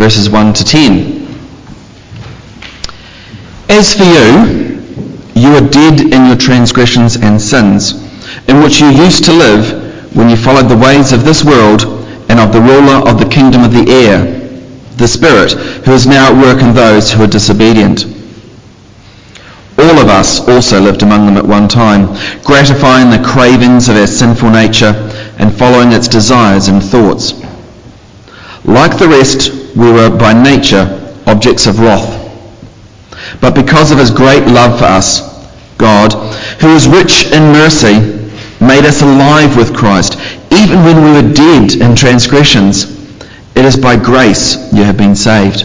verses 1 to 10. As for you, you are dead in your transgressions and sins, in which you used to live when you followed the ways of this world and of the ruler of the kingdom of the air, the Spirit, who is now at work in those who are disobedient. All of us also lived among them at one time, gratifying the cravings of our sinful nature and following its desires and thoughts. Like the rest, we were by nature objects of wrath. But because of his great love for us, God, who is rich in mercy, made us alive with Christ, even when we were dead in transgressions. It is by grace you have been saved.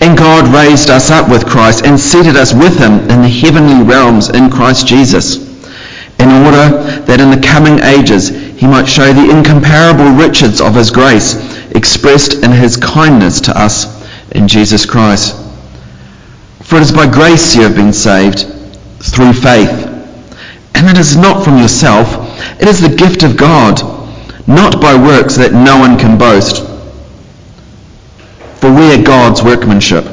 And God raised us up with Christ and seated us with him in the heavenly realms in Christ Jesus, in order that in the coming ages he might show the incomparable riches of his grace expressed in his kindness to us in Jesus Christ. For it is by grace you have been saved, through faith. And it is not from yourself, it is the gift of God, not by works that no one can boast. For we are God's workmanship,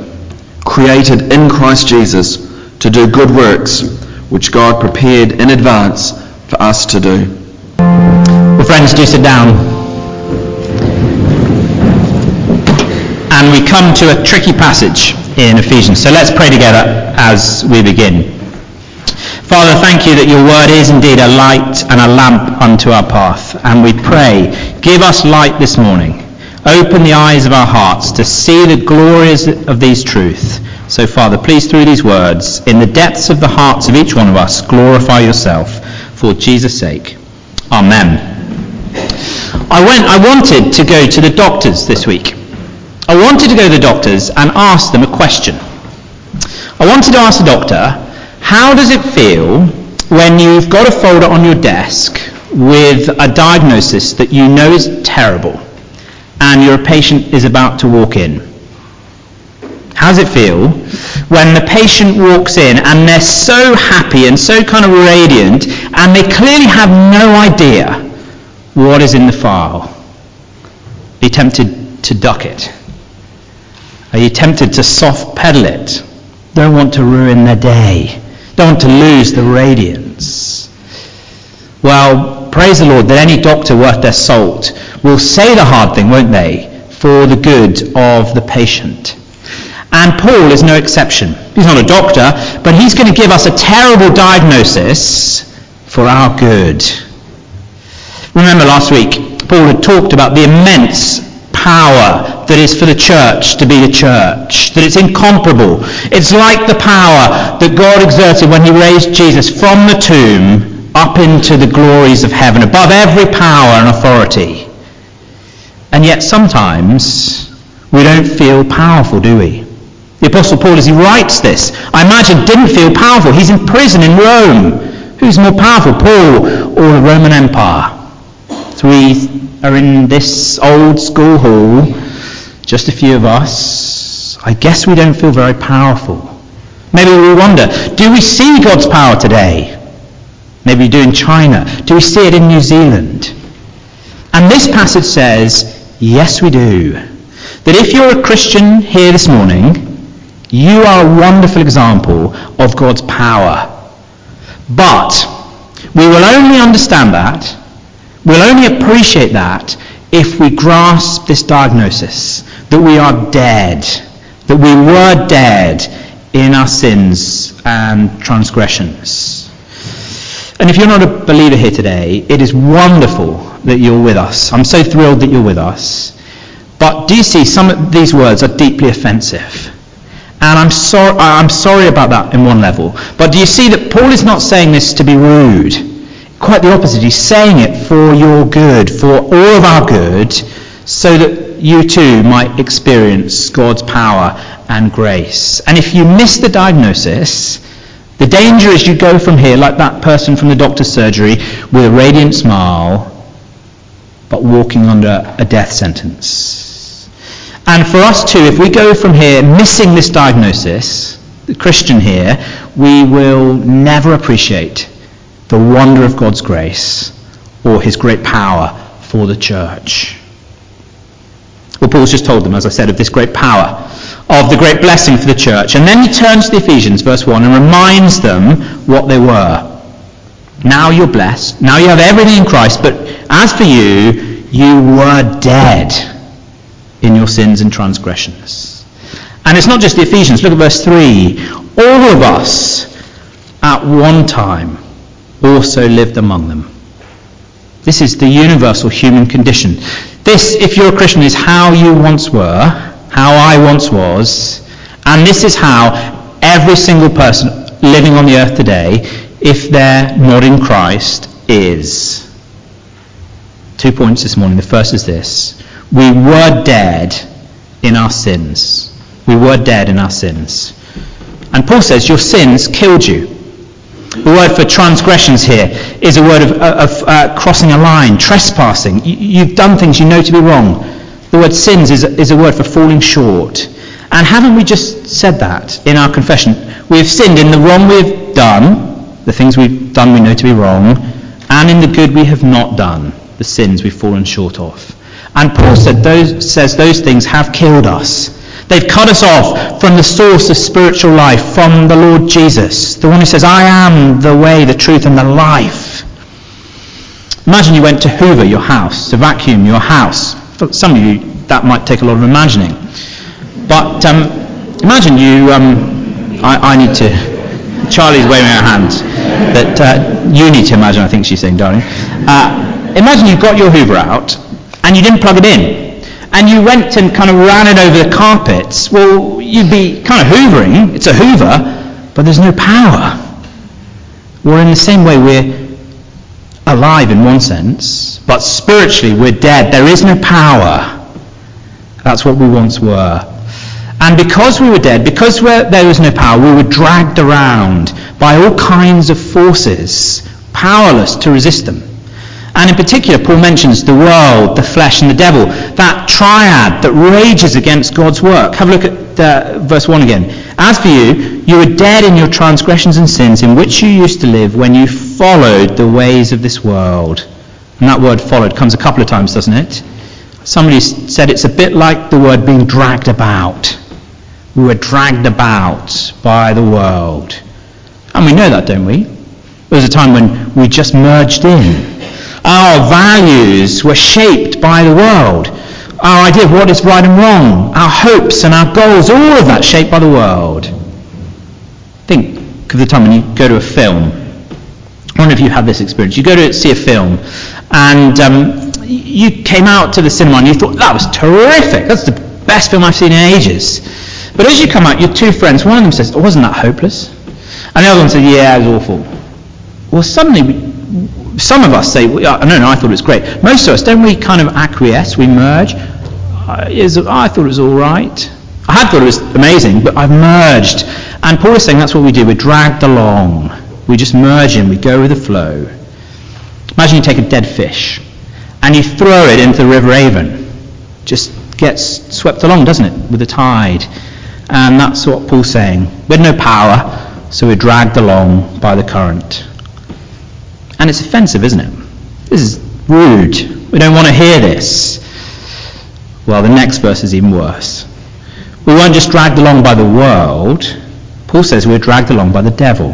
created in Christ Jesus to do good works, which God prepared in advance for us to do. Well, friends, do sit down. And we come to a tricky passage in Ephesians. So let's pray together as we begin. Father, thank you that your word is indeed a light and a lamp unto our path. And we pray, give us light this morning. Open the eyes of our hearts to see the glories of these truths. So, Father, please, through these words, in the depths of the hearts of each one of us, glorify yourself for Jesus' sake. Amen. I went, I wanted to go to the doctors this week. I wanted to go to the doctors and ask them a question. I wanted to ask the doctor, how does it feel when you've got a folder on your desk with a diagnosis that you know is terrible and your patient is about to walk in? How does it feel when the patient walks in and they're so happy and so kind of radiant and they clearly have no idea what is in the file? Be tempted to duck it. Are you tempted to soft pedal it? Don't want to ruin their day. Don't want to lose the radiance. Well, praise the Lord that any doctor worth their salt will say the hard thing, won't they, for the good of the patient. And Paul is no exception. He's not a doctor, but he's going to give us a terrible diagnosis for our good. Remember last week, Paul had talked about the immense power that is for the church to be the church, that it's incomparable. It's like the power that God exerted when he raised Jesus from the tomb up into the glories of heaven, above every power and authority. And yet sometimes we don't feel powerful, do we? The Apostle Paul, as he writes this, I imagine didn't feel powerful. He's in prison in Rome. Who's more powerful, Paul or the Roman Empire? So we are in this old school hall, just a few of us. I guess we don't feel very powerful. Maybe we wonder, do we see God's power today? Maybe we do in China. Do we see it in New Zealand? And this passage says, yes we do. That if you're a Christian here this morning, you are a wonderful example of God's power. But we will only understand that We'll only appreciate that if we grasp this diagnosis that we are dead, that we were dead in our sins and transgressions. And if you're not a believer here today, it is wonderful that you're with us. I'm so thrilled that you're with us. But do you see, some of these words are deeply offensive. And I'm, so, I'm sorry about that in one level. But do you see that Paul is not saying this to be rude? Quite the opposite. He's saying it for your good, for all of our good, so that you too might experience God's power and grace. And if you miss the diagnosis, the danger is you go from here like that person from the doctor's surgery with a radiant smile, but walking under a death sentence. And for us too, if we go from here missing this diagnosis, the Christian here, we will never appreciate the wonder of God's grace or his great power for the church. Well, Paul's just told them, as I said, of this great power, of the great blessing for the church. And then he turns to the Ephesians, verse 1, and reminds them what they were. Now you're blessed. Now you have everything in Christ. But as for you, you were dead in your sins and transgressions. And it's not just the Ephesians. Look at verse 3. All of us at one time also lived among them. This is the universal human condition. This, if you're a Christian, is how you once were, how I once was, and this is how every single person living on the earth today, if they're not in Christ, is. Two points this morning. The first is this. We were dead in our sins. We were dead in our sins. And Paul says, Your sins killed you. The word for transgressions here is a word of, of uh, crossing a line, trespassing. You, have done things you know to be wrong. The word sins is, is a word for falling short. And haven't we just said that in our confession? We have sinned in the wrong we've done, the things we've done we know to be wrong, and in the good we have not done, the sins we've fallen short of. And Paul said those, says those things have killed us. They've cut us off from the source of spiritual life, from the Lord Jesus, the one who says, I am the way, the truth, and the life. Imagine you went to hoover your house, to vacuum your house. For some of you, that might take a lot of imagining. But um, imagine you, um, I, I, need to, Charlie's waving her hands, that uh, you need to imagine, I think she's saying, darling. Uh, imagine you got your hoover out and you didn't plug it in and you went and kind of ran it over the carpets, well, you'd be kind of hoovering. It's a hoover, but there's no power. Well, in the same way, we're alive in one sense, but spiritually we're dead. There is no power. That's what we once were. And because we were dead, because there was no power, we were dragged around by all kinds of forces, powerless to resist them. And in particular, Paul mentions the world, the flesh, and the devil, that triad that rages against God's work. Have a look at uh, verse 1 again. As for you, you were dead in your transgressions and sins in which you used to live when you followed the ways of this world. And that word followed comes a couple of times, doesn't it? Somebody said it's a bit like the word being dragged about. We were dragged about by the world. And we know that, don't we? There was a time when we just merged in our values were shaped by the world. Our idea of what is right and wrong, our hopes and our goals, all of that shaped by the world. Think of the time when you go to a film. I wonder if you had this experience. You go to see a film and um, you came out to the cinema and you thought, that was terrific. That's the best film I've seen in ages. But as you come out, your two friends, one of them says, oh, wasn't that hopeless? And the other one says, yeah, it was awful. Well, suddenly some of us say, no, no, I thought it was great. Most of us, don't we kind of acquiesce? We merge. Uh, is, I thought it was all right. I had thought it was amazing, but I've merged. And Paul is saying that's what we do. We're dragged along. We just merge in. We go with the flow. Imagine you take a dead fish and you throw it into the River Avon. Just gets swept along, doesn't it, with the tide. And that's what Paul's saying. We had no power, so we're dragged along by the current. And it's offensive, isn't it? This is rude. We don't want to hear this. Well, the next verse is even worse. We weren't just dragged along by the world. Paul says we were dragged along by the devil.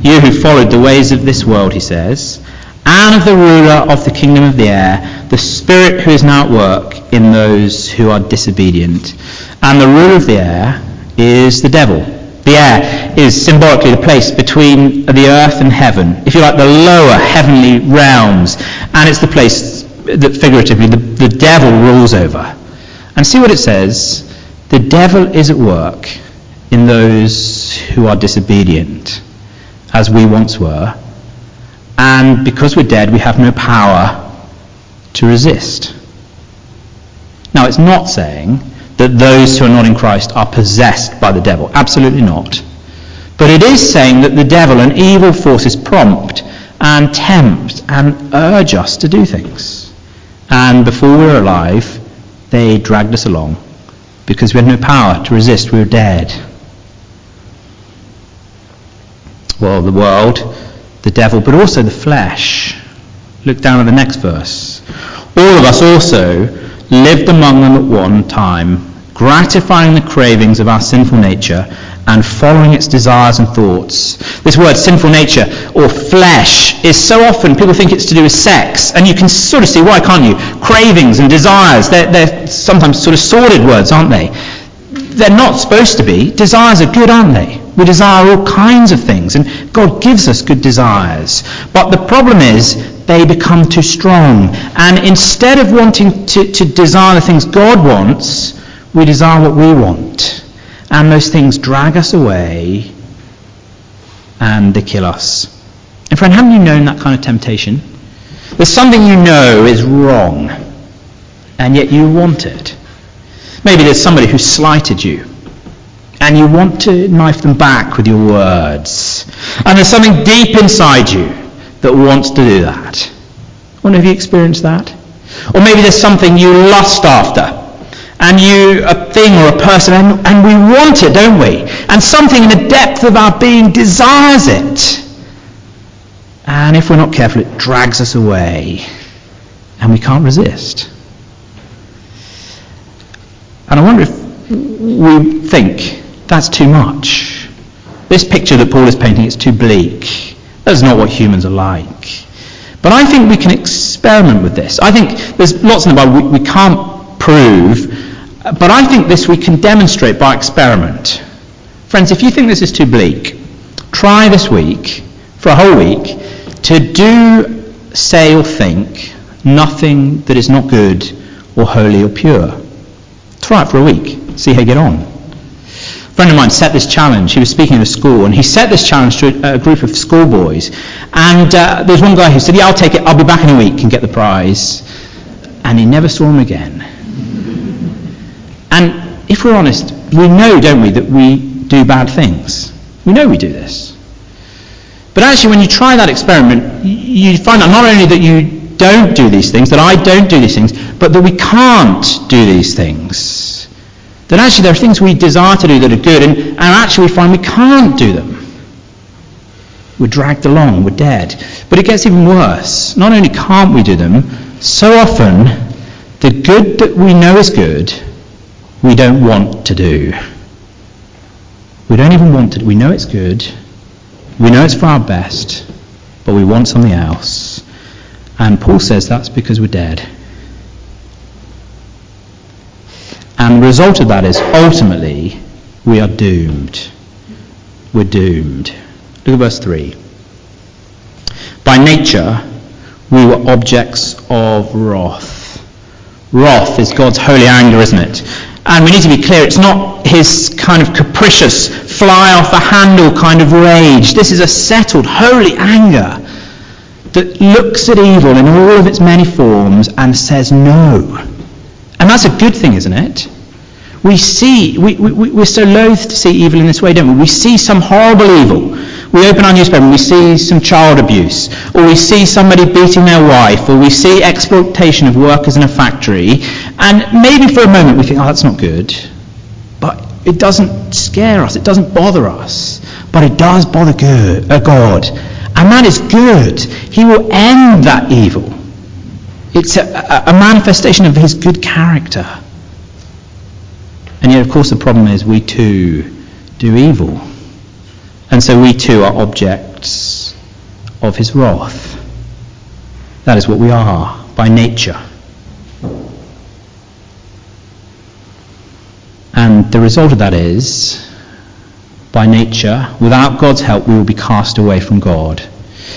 You who followed the ways of this world, he says, and of the ruler of the kingdom of the air, the spirit who is now at work in those who are disobedient. And the ruler of the air is the devil the air is symbolically the place between the earth and heaven, if you like, the lower heavenly realms, and it's the place that figuratively the, the devil rules over. And see what it says the devil is at work in those who are disobedient, as we once were, and because we're dead, we have no power to resist. Now, it's not saying that those who are not in Christ are possessed by the devil. Absolutely not. But it is saying that the devil and evil forces prompt and tempt and urge us to do things. And before we were alive, they dragged us along because we had no power to resist. We were dead. Well, the world, the devil, but also the flesh. Look down at the next verse. All of us also lived among them at one time, gratifying the cravings of our sinful nature and following its desires and thoughts. This word sinful nature or flesh is so often people think it's to do with sex, and you can sort of see why, can't you? Cravings and desires, they're, they're sometimes sort of sordid words, aren't they? They're not supposed to be. Desires are good, aren't they? We desire all kinds of things, and God gives us good desires. But the problem is they become too strong. And instead of wanting to, to desire the things God wants, we desire what we want. And those things drag us away and they kill us. And friend, haven't you known that kind of temptation? There's something you know is wrong, and yet you want it. Maybe there's somebody who slighted you, and you want to knife them back with your words. And there's something deep inside you that wants to do that. I wonder if you experienced that? Or maybe there's something you lust after, and you, a thing or a person, and, and we want it, don't we? And something in the depth of our being desires it. And if we're not careful, it drags us away, and we can't resist. And I wonder if we think that's too much. This picture that Paul is painting is too bleak. That's not what humans are like. But I think we can experiment with this. I think there's lots in the Bible we, we can't prove, but I think this we can demonstrate by experiment. Friends, if you think this is too bleak, try this week, for a whole week, to do, say, or think nothing that is not good or holy or pure. Try it for a week. See how you get on. A friend of mine set this challenge. He was speaking at a school, and he set this challenge to a, a group of schoolboys. And uh, there was one guy who said, "Yeah, I'll take it. I'll be back in a week and get the prize." And he never saw him again. And if we're honest, we know, don't we, that we do bad things. We know we do this. But actually, when you try that experiment, you find out not only that you don't do these things, that I don't do these things, but that we can't do these things. That actually there are things we desire to do that are good, and, and actually we find we can't do them. We're dragged along, we're dead. But it gets even worse. Not only can't we do them, so often the good that we know is good, we don't want to do. We don't even want to. We know it's good. We know it's for our best, but we want something else. And Paul says that's because we're dead. And the result of that is ultimately we are doomed. We're doomed. Look at verse 3. By nature, we were objects of wrath. Wrath is God's holy anger, isn't it? And we need to be clear, it's not his kind of capricious, fly off the handle kind of rage. This is a settled, holy anger that looks at evil in all of its many forms and says no. And that's a good thing, isn't it? We see, we, we, we're so loath to see evil in this way, don't we? We see some horrible evil. We open our newspaper and we see some child abuse, or we see somebody beating their wife, or we see exploitation of workers in a factory, and maybe for a moment we think, oh, that's not good. But it doesn't scare us, it doesn't bother us. But it does bother good, uh, God. And that is good. He will end that evil. It's a, a, a manifestation of his good character. And yet, of course, the problem is we too do evil. And so we too are objects of his wrath. That is what we are by nature. And the result of that is, by nature, without God's help, we will be cast away from God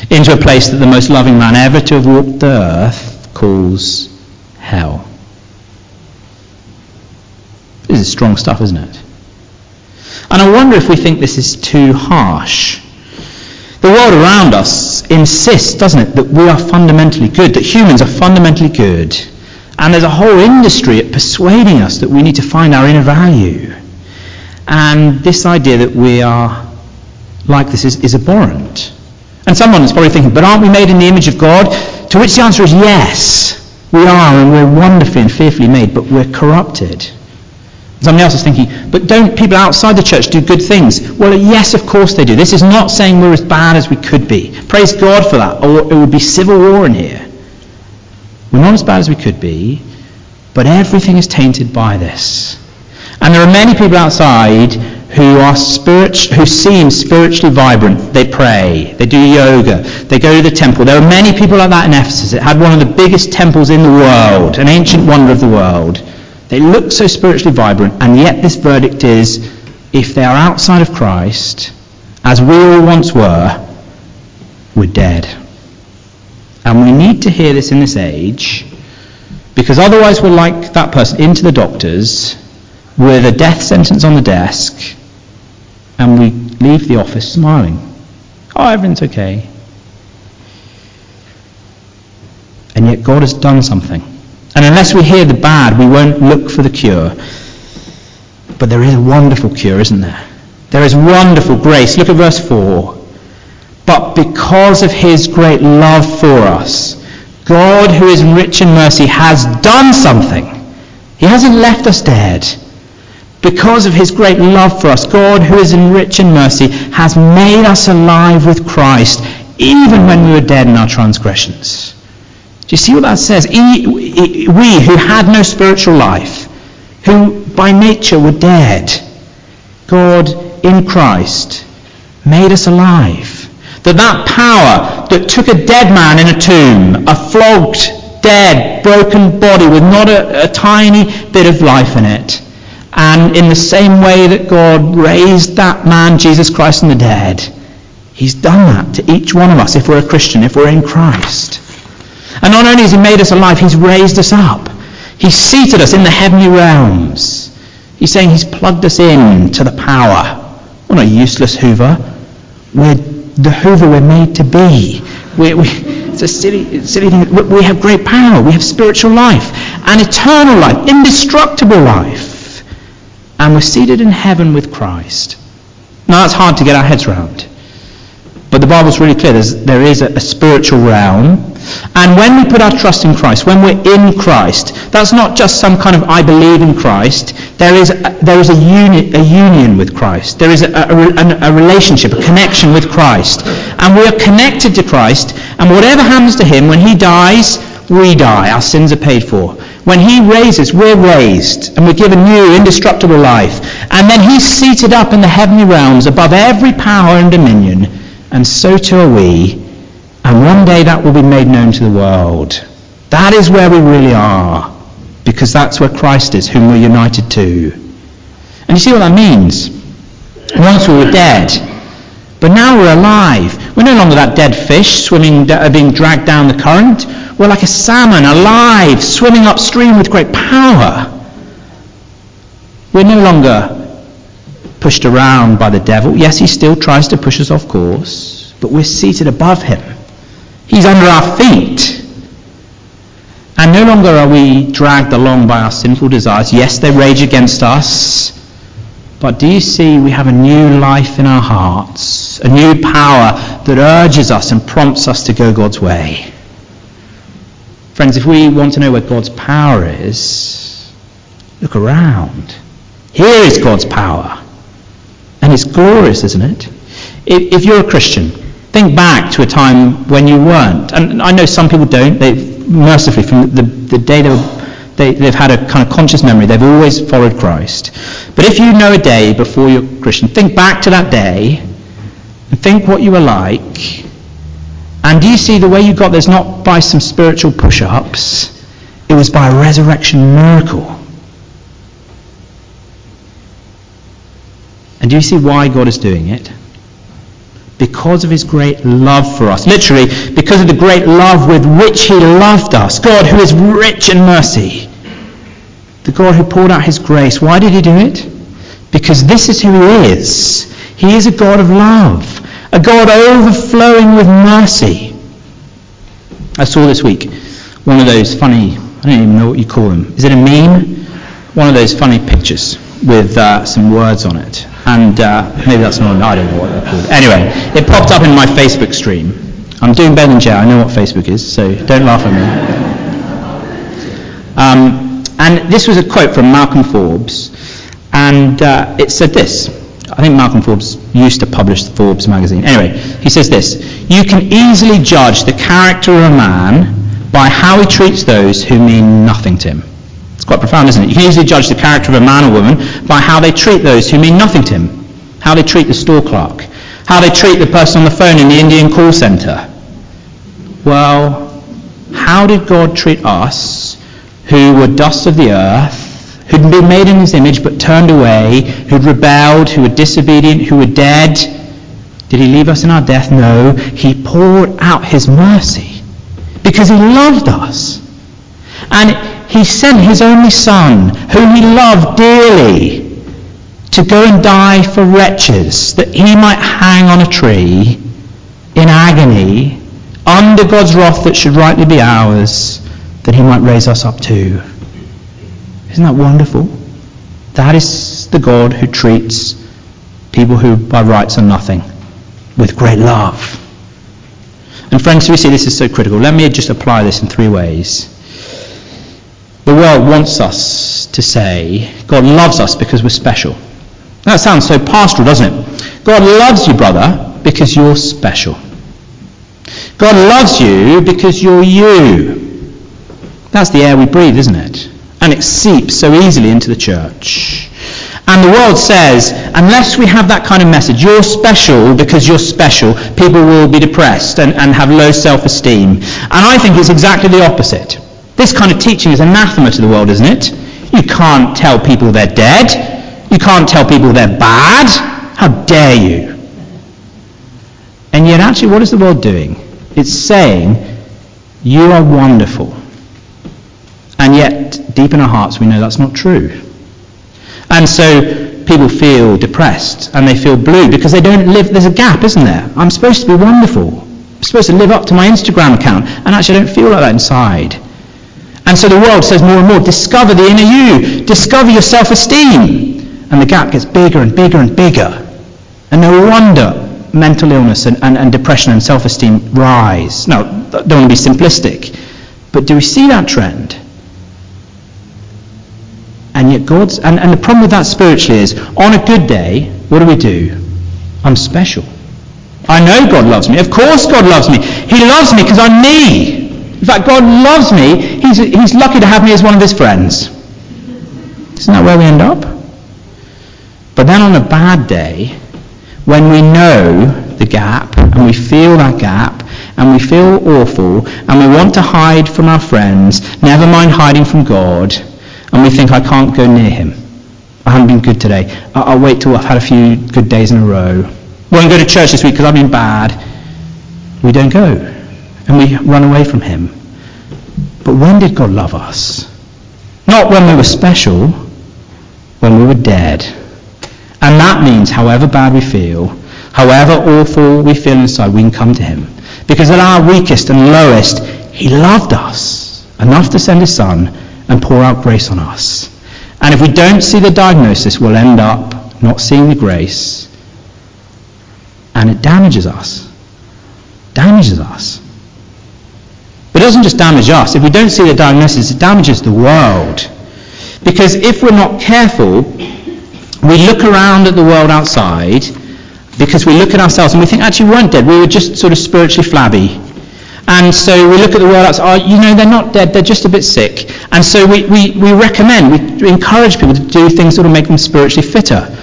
into a place that the most loving man ever to have walked the earth calls hell. This is strong stuff, isn't it? And I wonder if we think this is too harsh. The world around us insists, doesn't it, that we are fundamentally good, that humans are fundamentally good. And there's a whole industry at persuading us that we need to find our inner value. And this idea that we are like this is, is abhorrent. And someone is probably thinking, but aren't we made in the image of God? To which the answer is yes, we are, and we're wonderfully and fearfully made, but we're corrupted. Somebody else is thinking, but don't people outside the church do good things? Well, yes, of course they do. This is not saying we're as bad as we could be. Praise God for that, or it would be civil war in here. We're not as bad as we could be, But everything is tainted by this. And there are many people outside who are spirit, who seem spiritually vibrant. They pray, they do yoga, they go to the temple. There are many people like that in Ephesus. It had one of the biggest temples in the world, an ancient wonder of the world. They look so spiritually vibrant, and yet this verdict is, if they are outside of Christ, as we all once were, we're dead. And we need to hear this in this age, because otherwise we're like that person into the doctors with a death sentence on the desk and we leave the office smiling. Oh, everything's okay. And yet God has done something. And unless we hear the bad, we won't look for the cure. But there is a wonderful cure, isn't there? There is wonderful grace. Look at verse 4. But because of his great love for us, God, who is rich in mercy, has done something. He hasn't left us dead. Because of his great love for us, God, who is rich in mercy, has made us alive with Christ, even when we were dead in our transgressions. Do you see what that says? We who had no spiritual life, who by nature were dead, God in Christ made us alive. That that power that took a dead man in a tomb, a flogged, dead, broken body with not a, a tiny bit of life in it, and in the same way that God raised that man, Jesus Christ, from the dead, He's done that to each one of us if we're a Christian, if we're in Christ. And not only has He made us alive, He's raised us up. He's seated us in the heavenly realms. He's saying He's plugged us in to the power. We're not useless Hoover. We're the Hoover we're made to be. We, we, it's a silly, silly thing. We have great power. We have spiritual life and eternal life, indestructible life and we're seated in heaven with Christ. Now that's hard to get our heads around. But the Bible's really clear. There's, there is a, a, spiritual realm. And when we put our trust in Christ, when we're in Christ, that's not just some kind of I believe in Christ. There is a, there is a, uni, a union with Christ. There is a, a, a relationship, a connection with Christ. And we are connected to Christ. And whatever happens to him, when he dies, we die. Our sins are paid for. When he raises, we're raised, and we're given new, indestructible life. And then he's seated up in the heavenly realms above every power and dominion, and so too are we. And one day that will be made known to the world. That is where we really are, because that's where Christ is, whom we're united to. And you see what that means? Once we were dead, but now we're alive. We're no longer that dead fish swimming, uh, being dragged down the current. We're like a salmon, alive, swimming upstream with great power. We're no longer pushed around by the devil. Yes, he still tries to push us off course, but we're seated above him. He's under our feet. And no longer are we dragged along by our sinful desires. Yes, they rage against us. But do you see we have a new life in our hearts, a new power that urges us and prompts us to go God's way? Friends, if we want to know where God's power is, look around. Here is God's power. And it's glorious, isn't it? If you're a Christian, think back to a time when you weren't. And I know some people don't. They've, mercifully, from the, the day they, they, they've had a kind of conscious memory, they've always followed Christ. But if you know a day before you're Christian, think back to that day and think what you were like and do you see the way you got there's not by some spiritual push-ups, it was by a resurrection miracle. And do you see why God is doing it? Because of his great love for us. Literally, because of the great love with which he loved us. God who is rich in mercy. The God who poured out his grace. Why did he do it? Because this is who he is. He is a God of love a God overflowing with mercy. I saw this week one of those funny, I don't even know what you call them. Is it a meme? One of those funny pictures with uh, some words on it. And uh, maybe that's not, I don't know what they're called. Anyway, it popped up in my Facebook stream. I'm doing better than Joe, I know what Facebook is, so don't laugh at me. Um, and this was a quote from Malcolm Forbes, and uh, it said this I think Malcolm Forbes used to publish the Forbes magazine. Anyway, he says this You can easily judge the character of a man by how he treats those who mean nothing to him. It's quite profound, isn't it? You can easily judge the character of a man or woman by how they treat those who mean nothing to him, how they treat the store clerk, how they treat the person on the phone in the Indian call centre. Well, how did God treat us who were dust of the earth, who'd been made in his image but turned away, who'd rebelled, who were disobedient, who were dead? Did he leave us in our death? No. He poured out his mercy because he loved us. And he sent his only son, whom he loved dearly, to go and die for wretches, that he might hang on a tree in agony under God's wrath that should rightly be ours, that he might raise us up too. Isn't that wonderful? That is the God who treats people who by rights are nothing with great love. And friends, we see this is so critical. Let me just apply this in three ways. The world wants us to say, God loves us because we're special. That sounds so pastoral, doesn't it? God loves you, brother, because you're special. God loves you because you're you. That's the air we breathe, isn't it? And it seeps so easily into the church. And the world says, unless we have that kind of message, you're special because you're special, people will be depressed and, and have low self-esteem. And I think it's exactly the opposite. This kind of teaching is anathema to the world, isn't it? You can't tell people they're dead. You can't tell people they're bad. How dare you? And yet, actually, what is the world doing? It's saying, you are wonderful. And yet, deep in our hearts, we know that's not true. And so people feel depressed and they feel blue because they don't live, there's a gap, isn't there? I'm supposed to be wonderful. I'm supposed to live up to my Instagram account. And actually, I don't feel like that inside. And so the world says more and more, discover the inner you, discover your self-esteem. And the gap gets bigger and bigger and bigger. And no wonder mental illness and, and, and depression and self-esteem rise. Now, don't want to be simplistic, but do we see that trend? And yet God's, and, and the problem with that spiritually is, on a good day, what do we do? I'm special. I know God loves me. Of course God loves me. He loves me because I'm me. In fact, God loves me. He's, he's lucky to have me as one of his friends. Isn't that where we end up? But then on a bad day, when we know the gap and we feel that gap and we feel awful and we want to hide from our friends, never mind hiding from God, and we think I can't go near him. I haven't been good today. I'll wait till I've had a few good days in a row. Won't go to church this week because I've been bad. We don't go. And we run away from him. But when did God love us? Not when we were special, when we were dead. And that means however bad we feel, however awful we feel inside, we can come to him. Because at our weakest and lowest, he loved us enough to send his son and pour out grace on us. And if we don't see the diagnosis, we'll end up not seeing the grace. And it damages us. Damages us. But it doesn't just damage us. If we don't see the diagnosis, it damages the world. Because if we're not careful, we look around at the world outside because we look at ourselves and we think, actually, we weren't dead. We were just sort of spiritually flabby. And so we look at the world outside, oh, you know, they're not dead, they're just a bit sick. And so we, we, we recommend, we encourage people to do things that will make them spiritually fitter.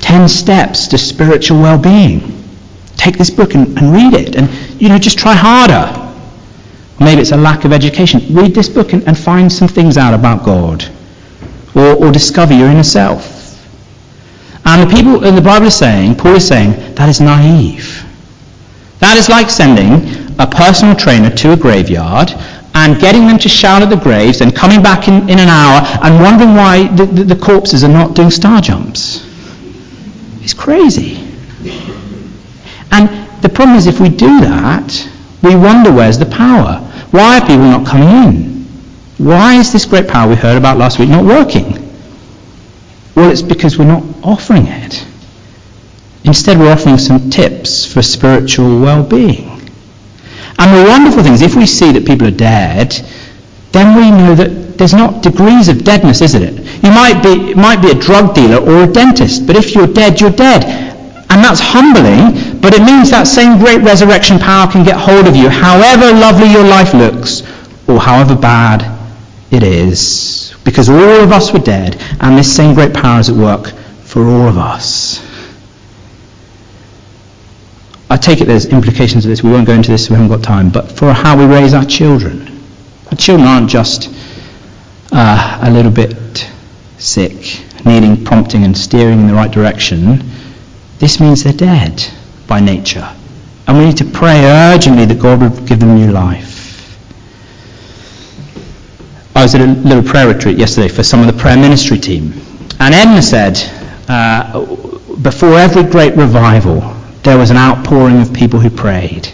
Ten steps to spiritual well-being. Take this book and, and read it. And, you know, just try harder. Maybe it's a lack of education. Read this book and, and find some things out about God. Or, or discover your inner self. And the people in the Bible is saying, Paul is saying, that is naive. That is like sending a personal trainer to a graveyard and getting them to shout at the graves and coming back in, in an hour and wondering why the, the, the corpses are not doing star jumps. It's crazy. And the problem is if we do that, we wonder where's the power. Why are people not coming in? Why is this great power we heard about last week not working? Well, it's because we're not offering it. Instead, we're offering some tips for spiritual well-being. And the wonderful thing is, if we see that people are dead, then we know that there's not degrees of deadness, isn't it? You might be, might be a drug dealer or a dentist, but if you're dead, you're dead. And that's humbling, but it means that same great resurrection power can get hold of you, however lovely your life looks, or however bad it is. because all of us were dead, and this same great power is at work for all of us. I take it there's implications of this. We won't go into this, we haven't got time. But for how we raise our children. Our children aren't just uh, a little bit sick, needing prompting and steering in the right direction. This means they're dead by nature. And we need to pray urgently that God would give them new life. I was at a little prayer retreat yesterday for some of the prayer ministry team. And Edna said, uh, before every great revival, there was an outpouring of people who prayed.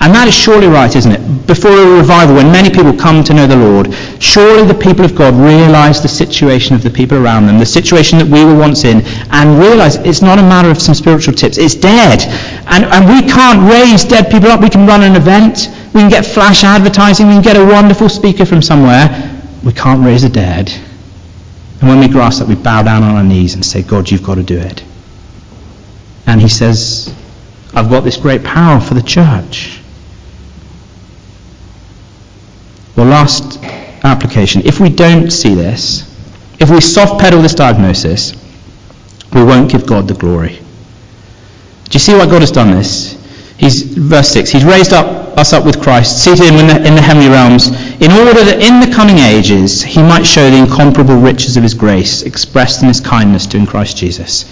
And that is surely right, isn't it? Before a revival, when many people come to know the Lord, surely the people of God realize the situation of the people around them, the situation that we were once in, and realize it's not a matter of some spiritual tips. It's dead. And, and we can't raise dead people up. We can run an event. We can get flash advertising. We can get a wonderful speaker from somewhere. We can't raise the dead. And when we grasp that, we bow down on our knees and say, God, you've got to do it. And he says, I've got this great power for the church. Well, last application. If we don't see this, if we soft pedal this diagnosis, we won't give God the glory. Do you see why God has done this? He's, verse 6, He's raised up us up with Christ, seated him in the, in the heavenly realms, in order that in the coming ages he might show the incomparable riches of his grace expressed in his kindness to in Christ Jesus.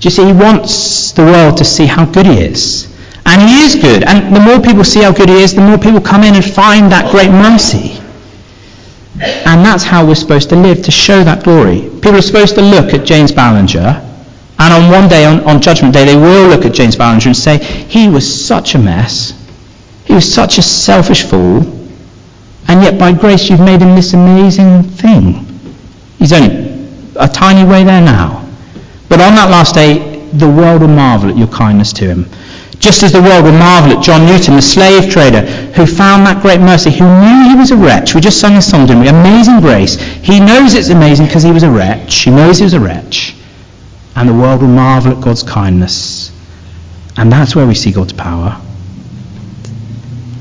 Do you see, he wants the world to see how good he is. And he is good. And the more people see how good he is, the more people come in and find that great mercy. And that's how we're supposed to live, to show that glory. People are supposed to look at James Ballinger, and on one day, on, on Judgment Day, they will look at James Ballinger and say, he was such a mess. He was such a selfish fool. And yet by grace you've made him this amazing thing. He's only a tiny way there now. But on that last day, the world will marvel at your kindness to him. Just as the world will marvel at John Newton, the slave trader, who found that great mercy, who knew he was a wretch. We just sung a song, didn't we? Amazing grace. He knows it's amazing because he was a wretch. He knows he was a wretch. And the world will marvel at God's kindness. And that's where we see God's power.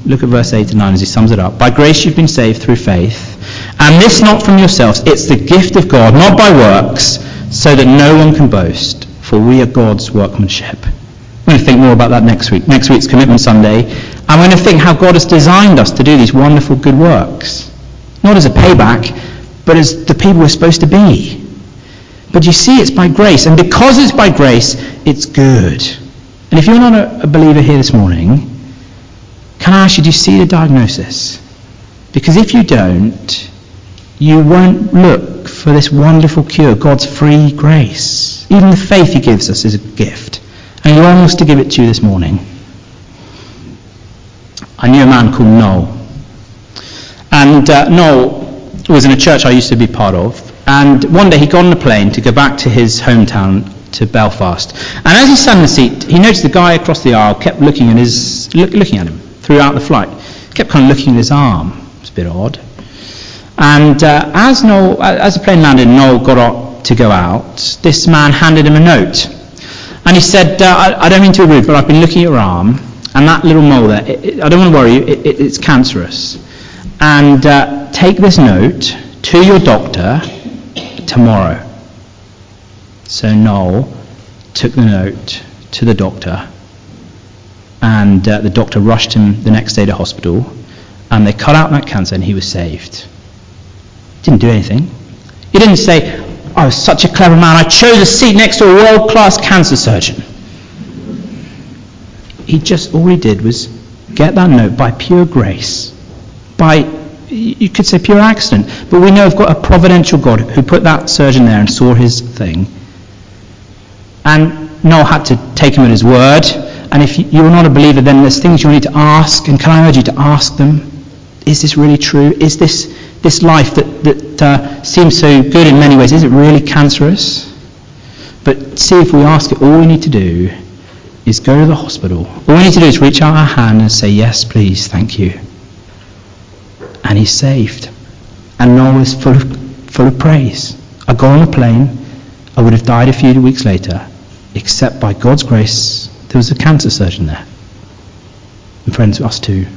Look at verse 8 and 9 as he sums it up. By grace you've been saved through faith. And this not from yourselves. It's the gift of God, not by works, so that no one can boast. For we are God's workmanship. Going to think more about that next week. Next week's Commitment Sunday. I'm going to think how God has designed us to do these wonderful good works. Not as a payback, but as the people we're supposed to be. But you see, it's by grace. And because it's by grace, it's good. And if you're not a, a believer here this morning, can I ask you, do you see the diagnosis? Because if you don't, you won't look for this wonderful cure, God's free grace. Even the faith he gives us is a gift. He longs to give it to you this morning. I knew a man called Noel. And uh, Noel was in a church I used to be part of. And one day he got on a plane to go back to his hometown to Belfast. And as he sat in the seat, he noticed the guy across the aisle kept looking at his look, looking at him throughout the flight. He Kept kind of looking at his arm. It's a bit odd. And uh, as Noel, as the plane landed, Noel got up to go out. This man handed him a note. And he said, uh, I, I, don't mean to be rude, but I've been looking at your arm, and that little mole there, it, it, I don't want to worry you, it, it's cancerous. And uh, take this note to your doctor tomorrow. So Noel took the note to the doctor, and uh, the doctor rushed him the next day to hospital, and they cut out that cancer, and he was saved. Didn't do anything. He didn't say, I was such a clever man. I chose a seat next to a world-class cancer surgeon. He just, all he did was get that note by pure grace. By, you could say pure accident. But we know we've got a providential God who put that surgeon there and saw his thing. And Noel had to take him at his word. And if you're not a believer, then there's things you need to ask. And can I urge you to ask them? Is this really true? Is this this life that, that uh, seems so good in many ways, is it really cancerous? But see, if we ask it, all we need to do is go to the hospital. All we need to do is reach out our hand and say, yes, please, thank you. And he's saved. And Noel is full of, full of praise. I got on a plane. I would have died a few weeks later, except by God's grace, there was a cancer surgeon there. And friends, us too.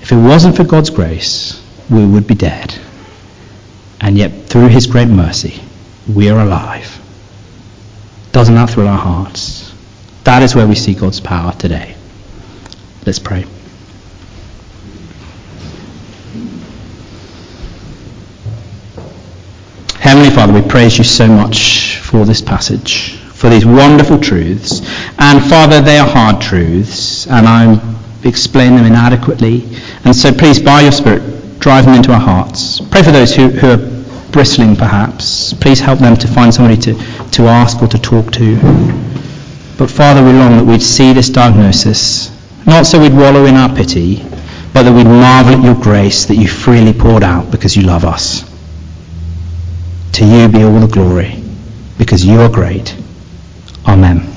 If it wasn't for God's grace, we would be dead. And yet, through his great mercy, we are alive. Doesn't that thrill our hearts? That is where we see God's power today. Let's pray. Heavenly Father, we praise you so much for this passage, for these wonderful truths. And Father, they are hard truths, and I explain them inadequately. And so please, by your Spirit, drive them into our hearts. Pray for those who, who are bristling, perhaps. Please help them to find somebody to, to ask or to talk to. But Father, we long that we'd see this diagnosis, not so we'd wallow in our pity, but that we'd marvel at your grace that you freely poured out because you love us. To you be all the glory, because you are great. Amen.